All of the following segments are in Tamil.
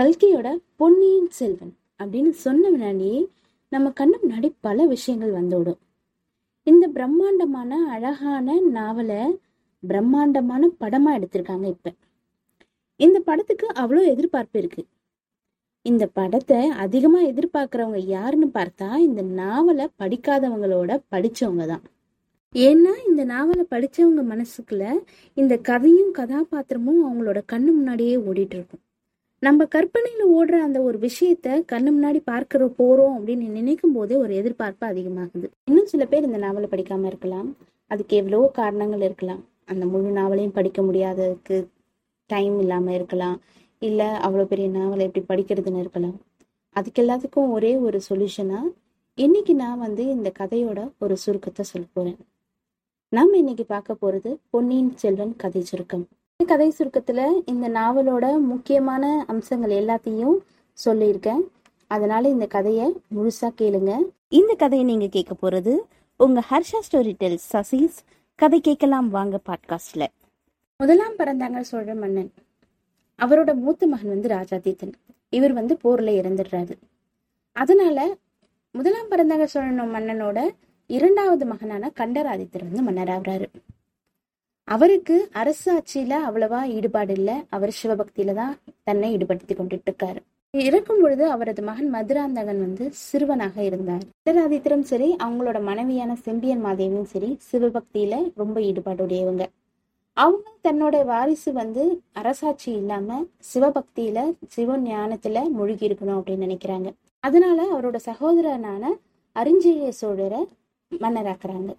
கல்கியோட பொன்னியின் செல்வன் அப்படின்னு சொன்ன வினாடியே நம்ம கண்ணு முன்னாடி பல விஷயங்கள் வந்துவிடும். இந்த பிரம்மாண்டமான அழகான நாவலை பிரம்மாண்டமான படமா எடுத்திருக்காங்க இப்ப. இந்த படத்துக்கு அவ்வளோ எதிர்பார்ப்பு இருக்கு. இந்த படத்தை அதிகமா எதிர்பார்க்குறவங்க யாருன்னு பார்த்தா இந்த நாவலை படிக்காதவங்களோட படிச்சவங்க தான். ஏன்னா இந்த நாவலை படிச்சவங்க மனசுக்குள்ள இந்த கதையும் கதாபாத்திரமும் அவங்களோட கண்ணு முன்னாடியே ஓடிட்டு இருக்கும். நம்ம கற்பனையில ஓடுற அந்த ஒரு விஷயத்த கண்ணு முன்னாடி பார்க்கிற போறோம் அப்படின்னு நினைக்கும் போதே ஒரு எதிர்பார்ப்பு அதிகமாகுது. இன்னும் சில பேர் இந்த நாவலை படிக்காம இருக்கலாம். அதுக்கு எவ்வளவோ காரணங்கள் இருக்கலாம். அந்த முழு நாவலையும் படிக்க முடியாததுக்கு டைம் இல்லாம இருக்கலாம். இல்ல அவ்வளோ பெரிய நாவலை எப்படி படிக்கிறதுன்னு இருக்கலாம். அதுக்கு எல்லாத்துக்கும் ஒரே ஒரு சொல்யூஷனா இன்னைக்கு நான் வந்து இந்த கதையோட ஒரு சுருக்கத்தை சொல்ல போறேன். நம்ம இன்னைக்கு பார்க்க போறது பொன்னியின் செல்வன் கதை சுருக்கம். கதை சுருக்கத்துல இந்த நாவலோட முக்கியமான அம்சங்கள் எல்லாத்தையும் சொல்லியிருக்கேன். அதனால இந்த கதையை முழுசா கேளுங்க. இந்த கதையை நீங்க கேட்க போறது உங்க ஹர்ஷா ஸ்டோரி டெல் சசீஸ். கதை கேட்கலாம் வாங்க பாட்காஸ்ட்ல. முதலாம் பிறந்தாங்க சோழ மன்னன். அவரோட மூத்த மகன் வந்து ராஜாதித்தன். இவர் வந்து போர்ல இறந்துடுறாரு. அதனால முதலாம் பிறந்தாங்க சோழன் மன்னனோட இரண்டாவது மகனான கண்டராதித்தர் வந்து மன்னராகிறாரு. அவருக்கு அரசாட்சியில அவ்வளவா ஈடுபாடு இல்லை. அவர் சிவபக்தியில தான் தன்னை ஈடுபடுத்தி கொண்டுட்டு இருக்காரு இறக்கும் பொழுது அவரது மகன் மதுராந்தகன் வந்து சிறுவனாக இருந்தார். கண்டராதித்தரும் சரி அவங்களோட மனைவியான செம்பியன் மாதேவியும் சரி சிவபக்தியில ரொம்ப ஈடுபாடுடையவங்க. அவங்க தன்னோட வாரிசு வந்து அரசாட்சி இல்லாம சிவபக்தியில சிவ ஞானத்துல மூழ்கி இருக்கணும் அப்படின்னு நினைக்கிறாங்க. அதனால அவரோட சகோதரனான அரிஞ்சய சோழரை மன்னராக்குறாங்க.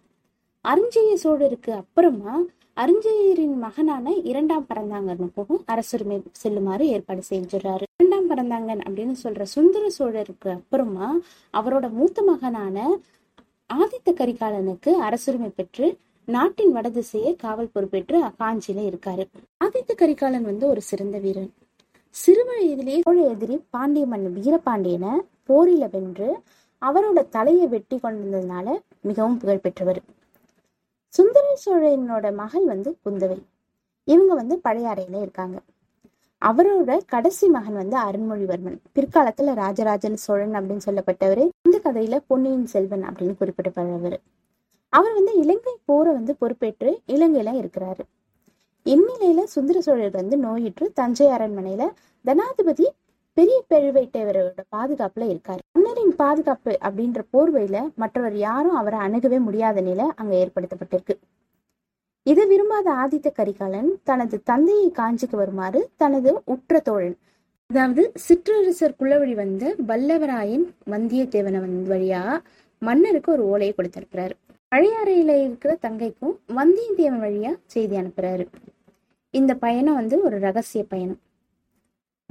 அரிஞ்சய சோழருக்கு அப்புறமா அறிஞரின் மகனான இரண்டாம் பரந்தாங்கனுக்கும் அரசுரிமை செல்லுமாறு ஏற்பாடு செஞ்சிடறாரு. இரண்டாம் பரந்தாங்கன் அப்படின்னு சொல்ற சுந்தர சோழருக்கு அப்புறமா அவரோட மூத்த மகனான ஆதித்த கரிகாலனுக்கு அரசுரிமை பெற்று நாட்டின் வடதிசையை காவல் பொறுப்பேற்று காஞ்சியில இருக்காரு. ஆதித்த கரிகாலன் வந்து ஒரு சிறந்த வீரன். சிறு வயதிலேயே சோழ எதிரி பாண்டிய மன்னன் வீரபாண்டியனை போரில வென்று அவரோட தலையை வெட்டி கொண்டதுனால மிகவும் புகழ் பெற்றவர். சுந்தர சோழனோட மகள் வந்து குந்தவை. இவங்க வந்து பழையாறையில இருக்காங்க. அவரோட கடைசி மகன் வந்து அருண்மொழிவர்மன். பிற்காலத்துல ராஜராஜன் சோழன் அப்படின்னு சொல்லப்பட்டவர். இந்த கதையில பொன்னியின் செல்வன் அப்படின்னு குறிப்பிடப்படுறவர் அவர் வந்து இலங்கை போரை வந்து பொறுப்பேற்று இலங்கையில இருக்கிறாரு. இந்நிலையில சுந்தர சோழர் வந்து நோயிற்று தஞ்சை அரண்மனையில தனாதிபதி பெரிய பழுவேட்டையரோட பாதுகாப்புல இருக்காரு. மன்னரின் பாதுகாப்பு அப்படின்ற போர்வையில மற்றவர் யாரும் அவரை அணுகவே முடியாத நிலை அங்க ஏற்படுத்தப்பட்டிருக்கு. இதை விரும்பாத ஆதித்த கரிகாலன் தனது தந்தையை காஞ்சிக்கு வருமாறு தனது உற்ற தோழன் அதாவது சிற்றரசர் குள்ளவழி வந்த வல்லவராயன் வந்தியத்தேவன வழியா மன்னருக்கு ஒரு ஓலையை கொடுத்திருக்கிறாரு. பழையாறையில இருக்கிற தங்கைக்கும் வந்தியத்தேவன் வழியா செய்தி அனுப்புறாரு. இந்த பயணம் வந்து ஒரு ரகசிய பயணம்.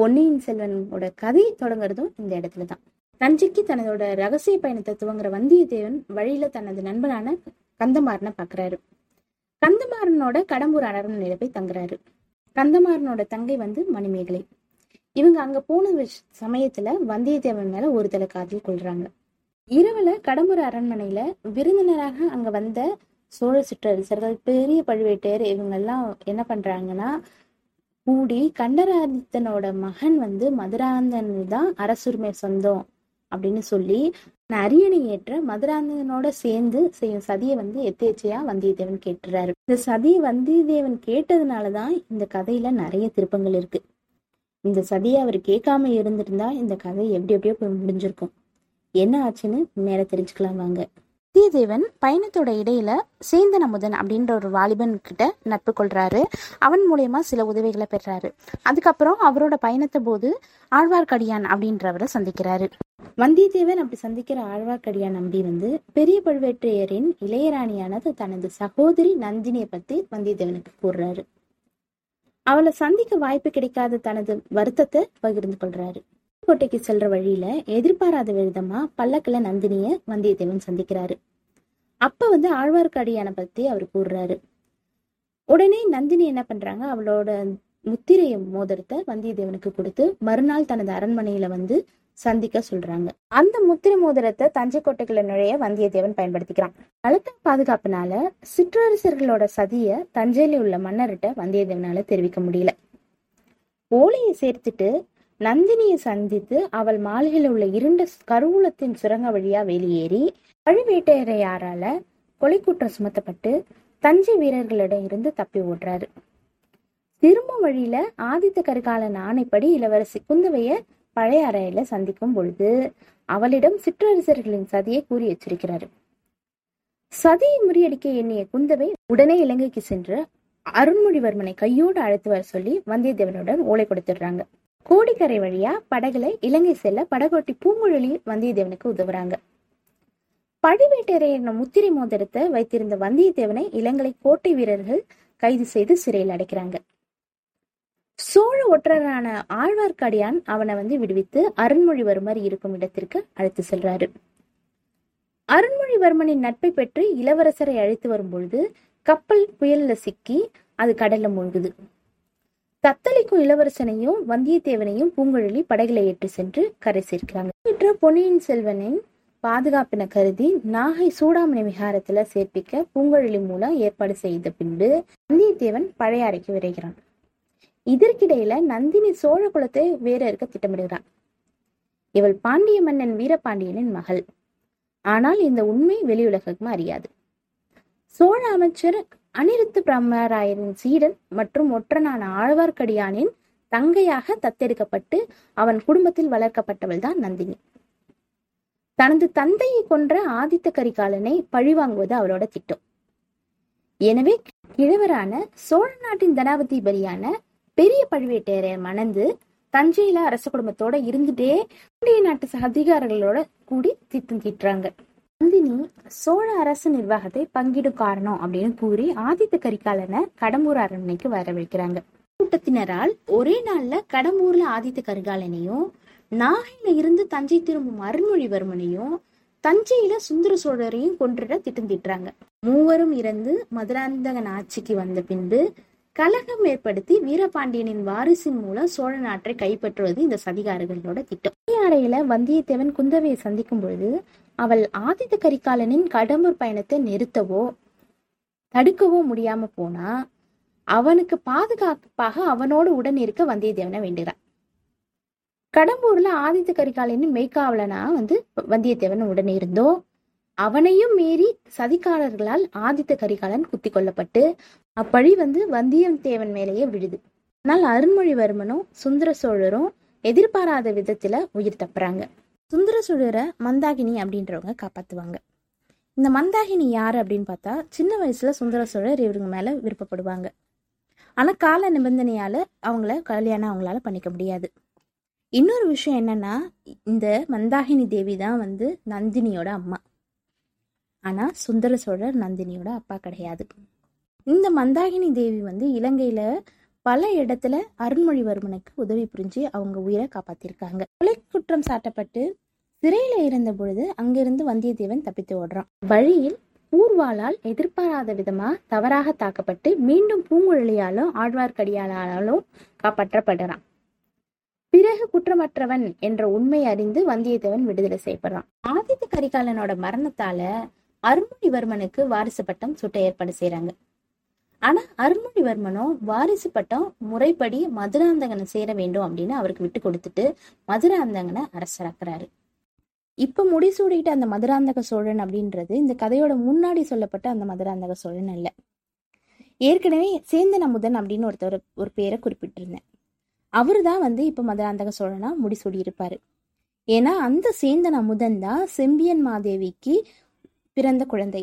பொன்னியின் செல்வனோட கதை தொடங்குறதும் இந்த இடத்துல தான். தஞ்சைக்கு தனதோட ரகசிய பயணத்தை துவங்குற வந்தியத்தேவன் வழியில தனது நண்பனான கந்தமாறனை பாக்குறாரு. கந்தமாறனோட கடம்பூர் அரண்மனையில போய் தங்குறாரு. கந்தமாறனோட தங்கை வந்து மணிமேகலை. இவங்க அங்க போன சமயத்துல வந்தியத்தேவன் மேல ஒரு தலை காதல் கொள்றாங்க. இரவுல கடம்பூர் அரண்மனையில விருந்தினராக அங்க வந்த சோழ சிற்றரசர்கள் பெரிய பழுவேட்டையர் இவங்க எல்லாம் என்ன பண்றாங்கன்னா கூடி கண்டராதித்தனோட மகன் வந்து மதுராந்தன் தான் அரசுரிமை சொந்தம் அப்படின்னு சொல்லி அரியணை ஏற்ற மதுராந்தகனோட சேர்ந்து செய்யும் சதியை வந்து எத்தேச்சையா வந்தியத்தேவன் கேட்டுறாரு. இந்த சதியை வந்தியத்தேவன் கேட்டதுனாலதான் இந்த கதையில நிறைய திருப்பங்கள் இருக்கு. இந்த சதியை அவர் கேட்காம இருந்திருந்தா இந்த கதை எப்படி எப்படியோ போய் முடிஞ்சிருக்கும். என்ன ஆச்சுன்னு மேல தெரிஞ்சுக்கலாம் வாங்க. வந்தியத்தேவன் பயணத்தோட இடையில சேந்தன் அமுதன் அப்படின்ற ஒரு வாலிபன் கிட்ட நட்பு கொள்றாரு. அவன் மூலயமா சில உதவிகளை பெறாரு. அதுக்கப்புறம் அவரோட பயணத்தை போது ஆழ்வார்க்கடியான் அப்படின்றவரை சந்திக்கிறாரு. வந்தியத்தேவன் அப்படி சந்திக்கிற ஆழ்வார்க்கடியான் நம்பி வந்து பெரிய பழுவேற்றையரின் இளையராணியானது தனது சகோதரி நந்தினியை பத்தி வந்தியத்தேவனுக்கு கூறுறாரு. அவளை சந்திக்க வாய்ப்பு கிடைக்காத தனது வருத்தத்தை பகிர்ந்து கொள்றாரு. கோட்டைக்கு செல்ற வழியில எதிர்பாராத விதமா பல்லக்கில நந்தினிய வந்தியத்தேவன் சந்திக்கிறாரு. அப்ப வந்து ஆழ்வார்க்கடியான பத்தி அவர் கூறுறாரு. உடனே நந்தினி என்ன பண்றாங்க? அவளோட முத்திரைய மோதிரத்தை வந்தியத்தேவனுக்கு கொடுத்து மறுநாள் தனது அரண்மனையில வந்து சந்திக்க சொல்றாங்க. அந்த முத்திரை மோதிரத்தை தஞ்சை கோட்டைக்குள்ள நுழைய வந்தியத்தேவன் பயன்படுத்திக்கிறான். பலத்த பாதுகாப்புனால சிற்றரசர்களோட சதிய தஞ்சையில உள்ள மன்னர்கிட்ட வந்தியத்தேவனால தெரிவிக்க முடியல. ஓலையை சேர்த்துட்டு நந்தினியை சந்தித்து அவள் மாளிகையில் உள்ள இருண்ட கருவூலத்தின் சுரங்க வழியா வெளியேறி பழுவேட்டையரையாரால கொலை குற்றம் சுமத்தப்பட்டு தஞ்சை வீரர்களிடம் இருந்து தப்பி ஓடுறாரு. திரும்ப வழியில ஆதித்த கரிகாலன் ஆணைப்படி இளவரசி குந்தவைய பழைய அறையில சந்திக்கும் பொழுது அவளிடம் சிற்றரசர்களின் சதியை கூறி எச்சரிக்கிறாரு. சதியை முறியடிக்க எண்ணிய குந்தவை உடனே இலங்கைக்கு சென்று அருண்மொழிவர்மனை கையோடு அழைத்து வர சொல்லி வந்தியத்தேவனுடன் ஓலை கொடுத்துடுறாங்க. கோடிக்கரை வழியா படகுல இலங்கை செல்ல படகோட்டி பூங்குழலி வந்தியத்தேவனுக்கு உதவுறாங்க. பழுவேட்டரையர் முத்திரை மோதிரத்தை வைத்திருந்த வந்தியத்தேவனை இலங்கை கோட்டை வீரர்கள் கைது செய்து சிறையில் அடைக்கிறாங்க. சோழ ஒற்றரான ஆழ்வார்க்கடியான் அவனை வந்து விடுவித்து அருண்மொழிவர்மர் இருக்கும் இடத்திற்கு அழைத்து செல்றாரு. அருண்மொழிவர்மனின் நட்பை பெற்று இளவரசரை அழைத்து வரும்பொழுது கப்பல் புயல்ல சிக்கி அது கடல்ல மூழ்குது. தத்தளிக்கும் இளவரசனையும் வந்தியத்தேவனையும் பூங்குழலி படகில ஏற்றி சென்று கரை சேர்க்கிறாங்க. பெற்ற பொன்னியின் செல்வனின் பாதுகாப்பின கருதி நாகை சூடாமணி விகாரத்துல சேர்ப்பிக்க பூங்குழலி மூலம் ஏற்பாடு செய்த பின்பு வந்தியத்தேவன் பழைய அறைக்கு விரைகிறான். இதற்கிடையில நந்தினி சோழ குலத்தை வேற இருக்க திட்டமிடுகிறான். இவள் பாண்டிய மன்னன் வீரபாண்டியனின் மகள். ஆனால் இந்த உண்மை வெளியுலகமும் அறியாது. சோழ அமைச்சர் அனிருத்து பிரம்மராயரின் சீடன் மற்றும் ஒற்றனான ஆழ்வார்க்கடியானின் தங்கையாக தத்தெடுக்கப்பட்டு அவன் குடும்பத்தில் வளர்க்கப்பட்டவள் தான் நந்தினி. தனது தந்தையை கொன்ற ஆதித்த கரிகாலனை பழிவாங்குவது அவரோட திட்டம். எனவே கிழவரான சோழ நாட்டின் தனாபதிபதியான பெரிய பழுவேட்டையரை மணந்து தஞ்சையில அரச குடும்பத்தோட இருந்துட்டே பாண்டிய நாட்டு அதிகாரிகளோட கூடி திட்டம் தீட்டுறாங்க. நந்தினி சோழ அரசு நிர்வாகத்தை பங்கிடும் காரணம் அப்படின்னு கூறி ஆதித்த கரிகாலனை கடம்பூர் அரண்மனைக்கு வரவேற்கிறாங்க கூட்டத்தினரால் ஒரே நாள்ல கடம்பூர்ல ஆதித்த கரிகாலனையும் நாகையில இருந்து தஞ்சை திரும்பும் அருள்மொழிவர்மனையும் தஞ்சையில சுந்தர சோழரையும் கொன்றிட திட்டம் திட்டுறாங்க. மூவரும் இறந்து மதுராந்தகன் ஆட்சிக்கு வந்த பின்பு கலகம் ஏற்படுத்தி வீரபாண்டியனின் வாரிசின் மூலம் சோழ நாட்டை கைப்பற்றுவது இந்த சதிகாரர்களோட திட்டம். அறையில வந்தியத்தேவன் குந்தவையை சந்திக்கும் பொழுது அவள் ஆதித்த கரிகாலனின் கடம்பூர் பயணத்தை நிறுத்தவோ தடுக்கவோ முடியாம போனா அவனுக்கு பாதுகாப்பாக அவனோடு உடன் இருக்க வந்தியத்தேவனை வேண்டுகிறான் கடம்பூர்ல ஆதித்த கரிகாலனின் மெய்க்காவலனா வந்து வந்தியத்தேவன் உடனே இருந்தோம் அவனையும் மீறி சதிகாரர்களால் ஆதித்த கரிகாலன் குத்தி கொல்லப்பட்டு அப்பழி வந்து வந்தியத்தேவன் மேலேயே விழுது. ஆனால் அருண்மொழிவர்மனும் சுந்தர சோழரும் எதிர்பாராத விதத்துல உயிர் தப்புறாங்க. சுந்தர சோழரை மந்தாகினி அப்படின்றவங்க காப்பாத்துவாங்க. இந்த மந்தாகினி யார் அப்படின்னு பார்த்தா சின்ன வயசுல சுந்தர சோழர் இவருங்க மேல விருப்பப்படுவாங்க. ஆனா கால நிபந்தனையால அவங்கள கல்யாணம் அவங்களால பண்ணிக்க முடியாது. இன்னொரு விஷயம் என்னன்னா இந்த மந்தாகினி தேவி தான் வந்து நந்தினியோட அம்மா. ஆனா சுந்தர சோழர் நந்தினியோட அப்பா கிடையாது. இந்த மந்தாகினி தேவி வந்து இலங்கையில பல இடத்துல அருண்மொழிவர்மனுக்கு உதவி புரிஞ்சு அவங்க உயிரை காப்பாத்திருக்காங்க. கொலை குற்றம் சாட்டப்பட்டு சிறையில இருந்த பொழுது அங்கிருந்து வந்தியத்தேவன் தப்பித்து ஓடுறான். வழியில் ஊர்வாளால் எதிர்பாராத விதமா தவறாக தாக்கப்பட்டு மீண்டும் பூங்குழலியாலும் ஆழ்வார்க்கடியாளாலும் காப்பாற்றப்படுறான். பிறகு குற்றமற்றவன் என்ற உண்மை அறிந்து வந்தியத்தேவன் விடுதலை செய்யப்படுறான். ஆதித்த கரிகாலனோட மரணத்தால அருண்மொழிவர்மனுக்கு வாரிசு பட்டம் சுட்ட ஏற்பாடு செய்யறாங்க ஆனா அருண்மொழிவர்மனும் வாரிசு பட்டம் முறைப்படி மதுராந்தகனை சேர வேண்டும் அப்படின்னு அவருக்கு விட்டு கொடுத்துட்டு மதுராந்தகனை அரசராக்குறாரு. இப்ப முடிசூடிட்டு அந்த மதுராந்தக சோழன் அப்படின்றது இந்த கதையோட முன்னாடி சொல்லப்பட்ட அந்த மதுராந்தக சோழன் அல்ல. ஏற்கனவே சேந்தன் அமுதன் அப்படின்னு ஒருத்தர் ஒரு பேரை குறிப்பிட்டிருந்தேன். அவரு தான் வந்து இப்ப மதுராந்தக சோழனா முடிசூடி இருப்பாரு ஏன்னா அந்த சேந்தன் அமுதன் தான் செம்பியன் மாதேவிக்கு பிறந்த குழந்தை.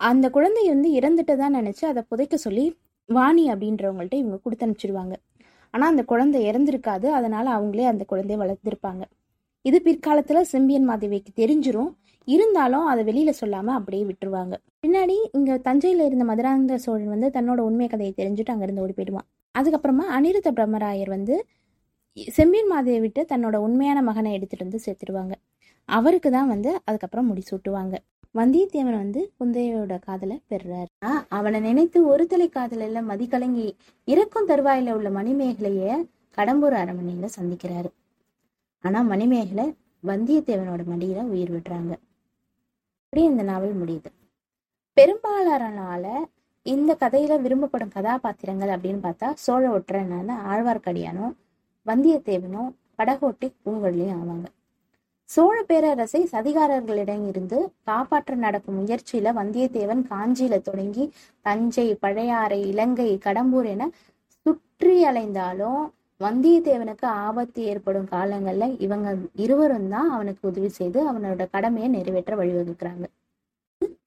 அந்த குழந்தை வந்து இறந்துட்டதா நினைச்சு அதை புதைக்க சொல்லி வாணி அப்படின்றவங்கள்ட்ட இவங்க கொடுத்து அனுப்பிச்சிடுவாங்க ஆனா அந்த குழந்தை இறந்திருக்காது. அதனால அவங்களே அந்த குழந்தைய வளர்த்துருப்பாங்க. இது பிற்காலத்துல செம்பியன் மாதேவிக்கு தெரிஞ்சிரும். இருந்தாலும் அதை வெளியில சொல்லாம அப்படியே விட்டுருவாங்க. பின்னாடி இங்க தஞ்சையில இருந்த மதுராந்த சோழன் வந்து தன்னோட உண்மை கதையை தெரிஞ்சுட்டு அங்கிருந்து ஓடி போயிடுவான். அதுக்கப்புறமா அனிருத்த பிரம்மராயர் வந்து செம்பியன் மாதேவி விட்டு தன்னோட உண்மையான மகனை எடுத்துட்டு வந்து சேர்த்துருவாங்க. அவருக்கு தான் வந்து அதுக்கப்புறம் முடிசூட்டுவாங்க. வந்தியத்தேவன் வந்து குந்தையோட காதலை பெறுறாரு. அவனை நினைத்து ஒரு தலை காதலில் மதிக்கலங்கி இறக்கும் தருவாயில உள்ள மணிமேகலைய கடம்பூர் அரண்மனையில சந்திக்கிறாரு. ஆனா மணிமேகலை வந்தியத்தேவனோட மடியில உயிர் விடுறாங்க. அப்படியே இந்த நாவல் முடியுது. பெரும்பாலான இந்த கதையில விரும்பப்படும் கதாபாத்திரங்கள் அப்படின்னு பார்த்தா சோழ ஒற்றனான ஆழ்வார்க்கடியானும் வந்தியத்தேவனும் படகோட்டி பூங்கொழியும் ஆவாங்க. சோழ பேரரசை சதிகாரர்களிடம் இருந்து காப்பாற்ற நடக்கும் முயற்சியில வந்தியத்தேவன் காஞ்சியில தொடங்கி தஞ்சை பழையாறை இலங்கை கடம்பூர் என சுற்றி அலைந்தாலும் வந்தியத்தேவனுக்கு ஆபத்து ஏற்படும் காலங்கள்ல இவங்க இருவரும் தான் அவனுக்கு உதவி செய்து அவனோட கடமையை நிறைவேற்ற வழிவகுக்கிறாங்க.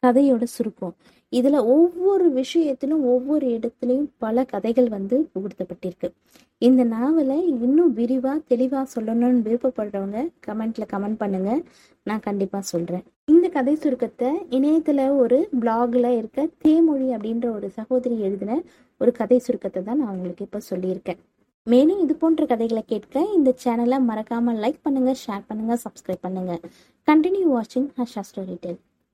கதையோட சுருக்கம் இதுல ஒவ்வொரு விஷயத்திலும் ஒவ்வொரு இடத்துலையும் பல கதைகள் வந்து புகுத்தப்பட்டிருக்கு. இந்த நாவலை இன்னும் விரிவா தெளிவா சொல்லணும்னு விருப்பப்படுறவங்க கமெண்ட்ல கமெண்ட் பண்ணுங்க. நான் கண்டிப்பா சொல்றேன். இந்த கதை சுருக்கத்தை இணையத்துல ஒரு பிளாக்ல இருக்க தேமொழி அப்படின்ற ஒரு சகோதரி எழுதின ஒரு கதை சுருக்கத்தை தான் நான் உங்களுக்கு இப்ப சொல்லியிருக்கேன். மேலும் இது போன்ற கதைகளை கேட்க இந்த சேனலை மறக்காம லைக் பண்ணுங்க ஷேர் பண்ணுங்க சப்ஸ்கிரைப் பண்ணுங்க. கண்டினியூ வாட்சிங் ஹர்ஷா ஸ்டோரி டெல்